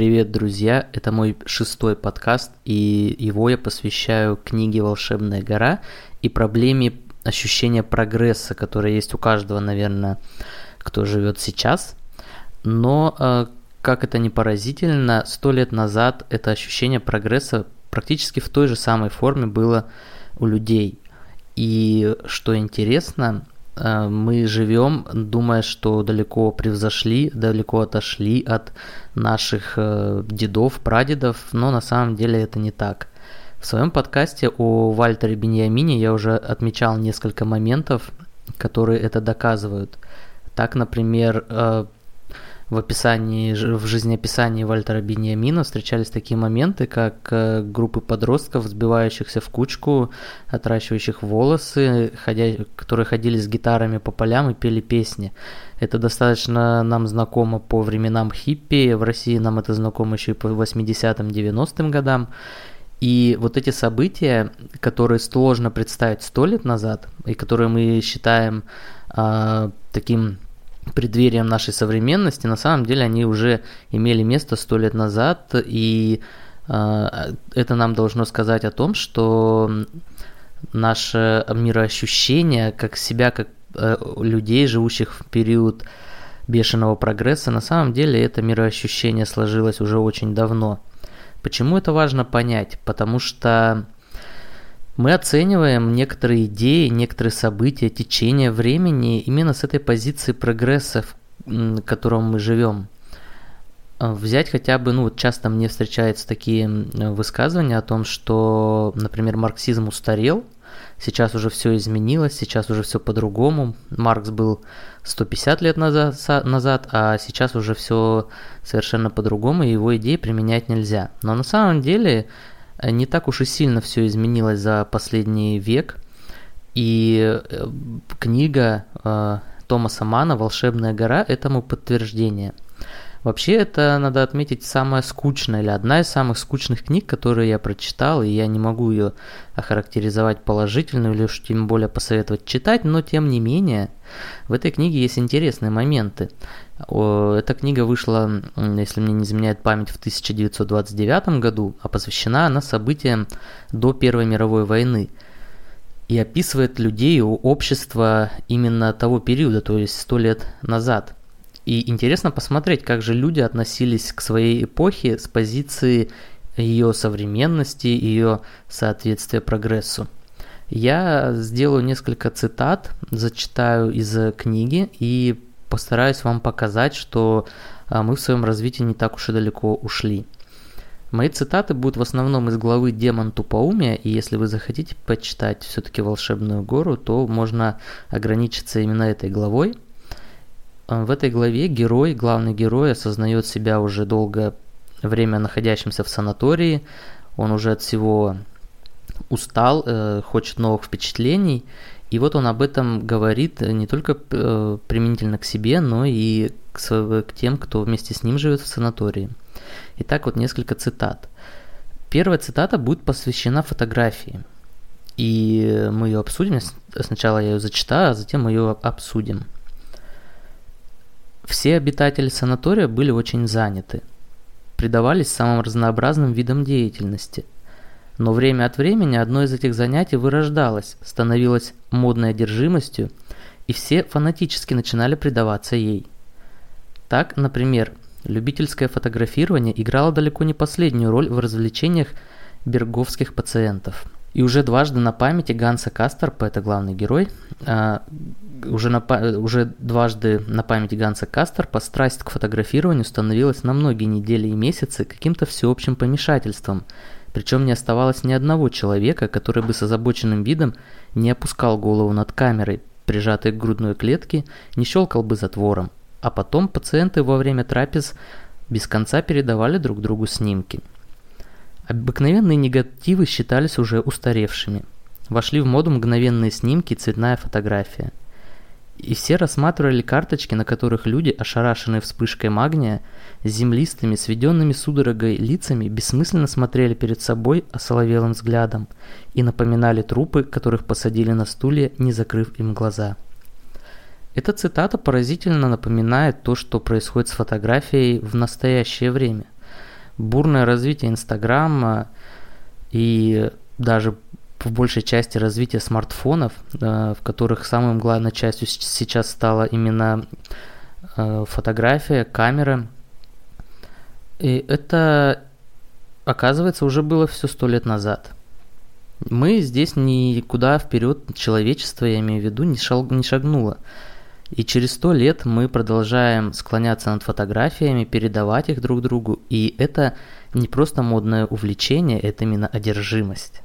Привет, друзья! Это мой шестой подкаст, и его я посвящаю книге «Волшебная гора» и проблеме ощущения прогресса, которое есть у каждого, наверное, кто живет сейчас. Но, э, как это не поразительно, сто лет назад это ощущение прогресса практически в той же самой форме было у людей. И что интересно, мы живем, думая, что далеко превзошли, далеко отошли от наших э, дедов, прадедов, но на самом деле это не так. В своем подкасте о Вальтере Беньямине я уже отмечал несколько моментов, которые это доказывают. Так, например, э, в описании, в жизнеописании Вальтера Бениамина встречались такие моменты, как э, группы подростков, сбивающихся в кучку, отращивающих волосы, ходя, которые ходили с гитарами по полям и пели песни. Это достаточно нам знакомо по временам хиппи, в России нам это знакомо еще и по 80-м, 90-м годам. И вот эти события, которые сложно представить сто лет назад, и которые мы считаем э, таким преддверием нашей современности, на самом деле они уже имели место сто лет назад, и э, это нам должно сказать о том, что наше мироощущение, как себя, как э, людей, живущих в период бешеного прогресса, на самом деле это мироощущение сложилось уже очень давно. Почему это важно понять? Потому что мы оцениваем некоторые идеи, некоторые события, течения времени именно с этой позиции прогресса, в котором мы живем. А, взять хотя бы, ну вот часто мне встречаются такие высказывания о том, что, например, марксизм устарел, сейчас уже все изменилось, сейчас уже все по-другому. Маркс был 150 лет назад, назад, а сейчас уже все совершенно по-другому, и его идеи применять нельзя. Но на самом деле не так уж и сильно все изменилось за последний век. И э, книга э, Томаса Мана «Волшебная гора» этому подтверждение. Вообще, это, надо отметить, самая скучная или одна из самых скучных книг, которые я прочитал, и я не могу ее охарактеризовать положительно или уж тем более посоветовать читать, но тем не менее, в этой книге есть интересные моменты. Эта книга вышла, если мне не изменяет память, в 1929 году, а посвящена она событиям до Первой мировой войны и описывает людей, общество именно того периода, то есть сто лет назад. И интересно посмотреть, как же люди относились к своей эпохе с позиции ее современности, ее соответствия прогрессу. Я сделаю несколько цитат, зачитаю из книги и постараюсь вам показать, что а, мы в своем развитии не так уж и далеко ушли. Мои цитаты будут в основном из главы «Демон тупоумия», и если вы захотите почитать все-таки «Волшебную гору», то можно ограничиться именно этой главой. А, в этой главе герой, главный герой, осознает себя уже долгое время находящимся в санатории, он уже от всего устал, э, хочет новых впечатлений, и вот он об этом говорит не только э, применительно к себе, но и к, к тем, кто вместе с ним живет в санатории. Итак, вот несколько цитат. Первая цитата будет посвящена фотографии. И мы ее обсудим. Сначала я ее зачитаю, а затем мы ее обсудим. Все обитатели санатория были очень заняты. Предавались самым разнообразным видам деятельности – но время от времени одно из этих занятий вырождалось, становилось модной одержимостью, и все фанатически начинали предаваться ей. Так, например, любительское фотографирование играло далеко не последнюю роль в развлечениях берговских пациентов. И уже дважды на памяти Ганса Кастерпа, это главный герой, а, уже, на, уже дважды на памяти Ганса Кастерпа страсть к фотографированию становилась на многие недели и месяцы каким-то всеобщим помешательством – причем не оставалось ни одного человека, который бы с озабоченным видом не опускал голову над камерой, прижатой к грудной клетке, не щелкал бы затвором. А потом пациенты во время трапез без конца передавали друг другу снимки. Обыкновенные негативы считались уже устаревшими. Вошли в моду мгновенные снимки и цветная фотография. И все рассматривали карточки, на которых люди, ошарашенные вспышкой магния, с землистыми, сведенными судорогой лицами, бессмысленно смотрели перед собой осоловелым взглядом и напоминали трупы, которых посадили на стулья, не закрыв им глаза. Эта цитата поразительно напоминает то, что происходит с фотографией в настоящее время. Бурное развитие Инстаграма и даже в большей части развитие смартфонов, э, в которых самым главной частью сейчас стала именно э, фотография, камера. И это, оказывается, уже было все сто лет назад. Мы здесь никуда вперед человечество, я имею в виду, не, шаг, не шагнуло. И через сто лет мы продолжаем склоняться над фотографиями, передавать их друг другу. И это не просто модное увлечение, это именно одержимость.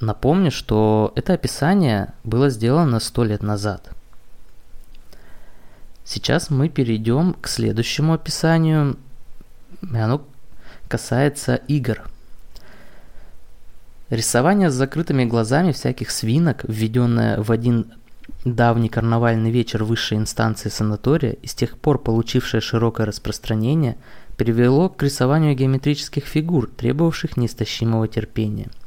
Напомню, что это описание было сделано сто лет назад. Сейчас мы перейдем к следующему описанию. Оно касается игр. Рисование с закрытыми глазами всяких свинок, введенное в один давний карнавальный вечер высшей инстанции санатория и с тех пор получившее широкое распространение, привело к рисованию геометрических фигур, требовавших неистощимого терпения –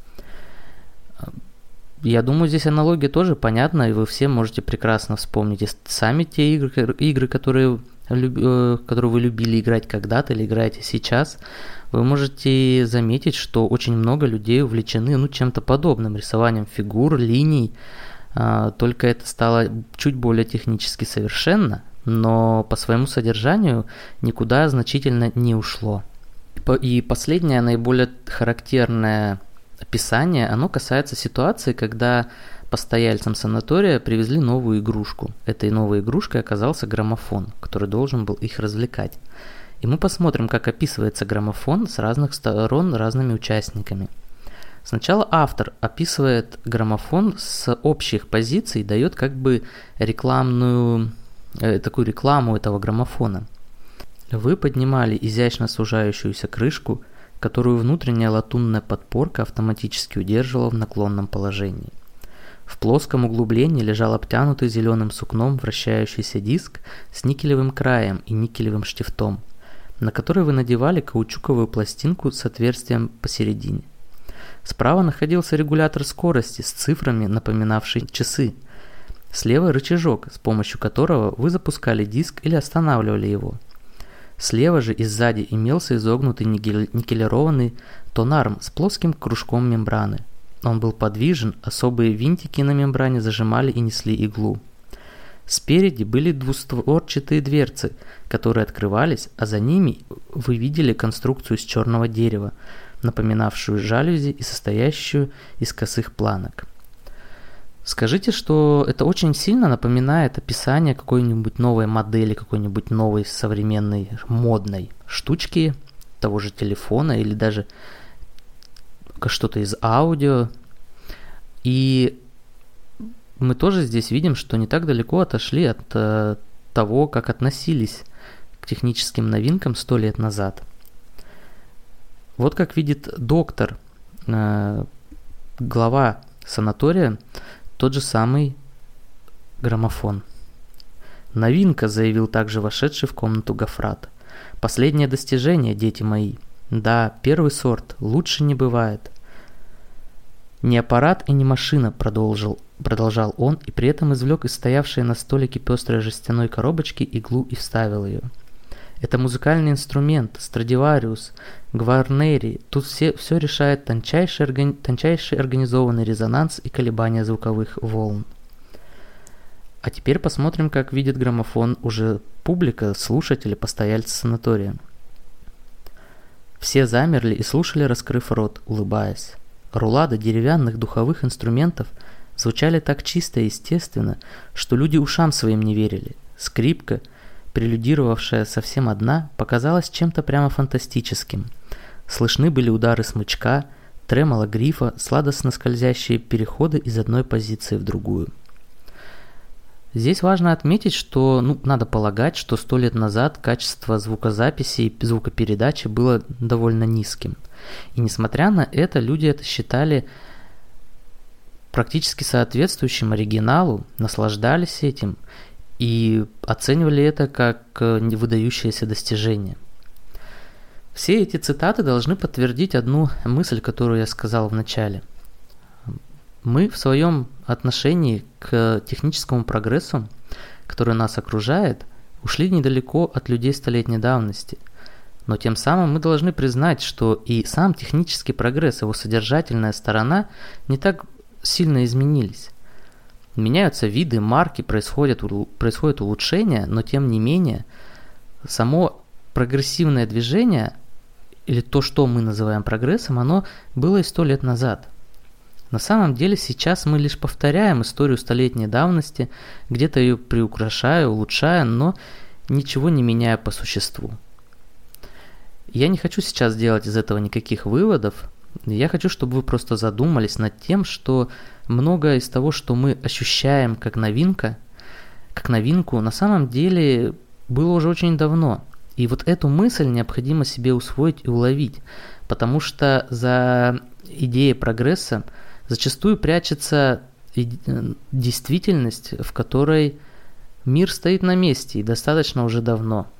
я думаю, здесь аналогия тоже понятна, и вы все можете прекрасно вспомнить и сами те игры, игры которые, э, которые вы любили играть когда-то или играете сейчас. Вы можете заметить, что очень много людей увлечены ну, чем-то подобным, рисованием фигур, линий, только это стало чуть более технически совершенно, но по своему содержанию никуда значительно не ушло. И последняя, наиболее характерная описание, оно касается ситуации, когда постояльцам санатория привезли новую игрушку. Этой новой игрушкой оказался граммофон, который должен был их развлекать. И мы посмотрим, как описывается граммофон с разных сторон разными участниками. Сначала автор описывает граммофон с общих позиций, дает как бы рекламную, э, такую рекламу этого граммофона. Вы поднимали изящно сужающуюся крышку – которую внутренняя латунная подпорка автоматически удерживала в наклонном положении. В плоском углублении лежал обтянутый зеленым сукном вращающийся диск с никелевым краем и никелевым штифтом, на который вы надевали каучуковую пластинку с отверстием посередине. Справа находился регулятор скорости с цифрами, напоминавший часы. Слева рычажок, с помощью которого вы запускали диск или останавливали его – Слева же и сзади имелся изогнутый никелированный тонарм с плоским кружком мембраны. Он был подвижен, особые винтики на мембране зажимали и несли иглу. Спереди были двустворчатые дверцы, которые открывались, а за ними вы видели конструкцию из черного дерева, напоминавшую жалюзи и состоящую из косых планок. Скажите, что это очень сильно напоминает описание какой-нибудь новой модели, какой-нибудь новой современной модной штучки, того же телефона или даже что-то из аудио. И мы тоже здесь видим, что не так далеко отошли от э, того, как относились к техническим новинкам сто лет назад. Вот как видит доктор, э, глава санатория, тот же самый граммофон. «Новинка», — заявил также вошедший в комнату Гафрат. «Последнее достижение, дети мои. Да, первый сорт, лучше не бывает». «Не аппарат и не машина», — продолжил, продолжал он, и при этом извлек из стоявшей на столике пестрой жестяной коробочки иглу и вставил ее. Это музыкальный инструмент, Страдивариус, Гварнери. Тут все, все решает тончайший, органи, тончайший организованный резонанс и колебания звуковых волн. А теперь посмотрим, как видит граммофон уже публика, слушатели, постояльцы санатория. Все замерли и слушали, раскрыв рот, улыбаясь. Рулады деревянных духовых инструментов звучали так чисто и естественно, что люди ушам своим не верили. Скрипка – прелюдировавшая совсем одна, показалась чем-то прямо фантастическим. Слышны были удары смычка, тремоло грифа, сладостно скользящие переходы из одной позиции в другую. Здесь важно отметить, что, ну, надо полагать, что сто лет назад качество звукозаписи и звукопередачи было довольно низким. И несмотря на это, люди это считали практически соответствующим оригиналу, наслаждались этим и оценивали это как э, выдающееся достижение. Все эти цитаты должны подтвердить одну мысль, которую я сказал в начале. Мы в своем отношении к техническому прогрессу, который нас окружает, ушли недалеко от людей столетней давности. Но тем самым мы должны признать, что и сам технический прогресс, его содержательная сторона не так сильно изменились. Меняются виды, марки, происходят, происходит улучшение, но тем не менее само прогрессивное движение, или то, что мы называем прогрессом, оно было и сто лет назад. На самом деле сейчас мы лишь повторяем историю столетней давности, где-то ее приукрашая, улучшая, но ничего не меняя по существу. Я не хочу сейчас делать из этого никаких выводов, я хочу, чтобы вы просто задумались над тем, что многое из того, что мы ощущаем как новинка, как новинку, на самом деле было уже очень давно. И вот эту мысль необходимо себе усвоить и уловить, потому что за идеей прогресса зачастую прячется действительность, в которой мир стоит на месте и достаточно уже давно –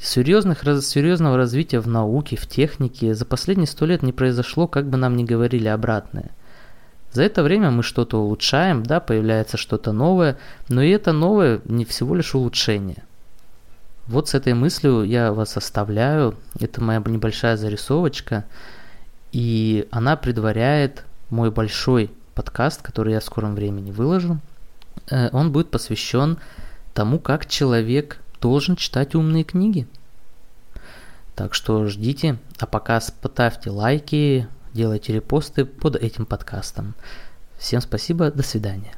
Серьезных, серьезного развития в науке, в технике за последние сто лет не произошло, как бы нам ни говорили обратное. За это время мы что-то улучшаем, да, появляется что-то новое, но и это новое не всего лишь улучшение. Вот с этой мыслью я вас оставляю. Это моя небольшая зарисовочка. И она предваряет мой большой подкаст, который я в скором времени выложу. Э, он будет посвящен тому, как человек должен читать умные книги. Так что ждите, а пока ставьте лайки, делайте репосты под этим подкастом. Всем спасибо, до свидания.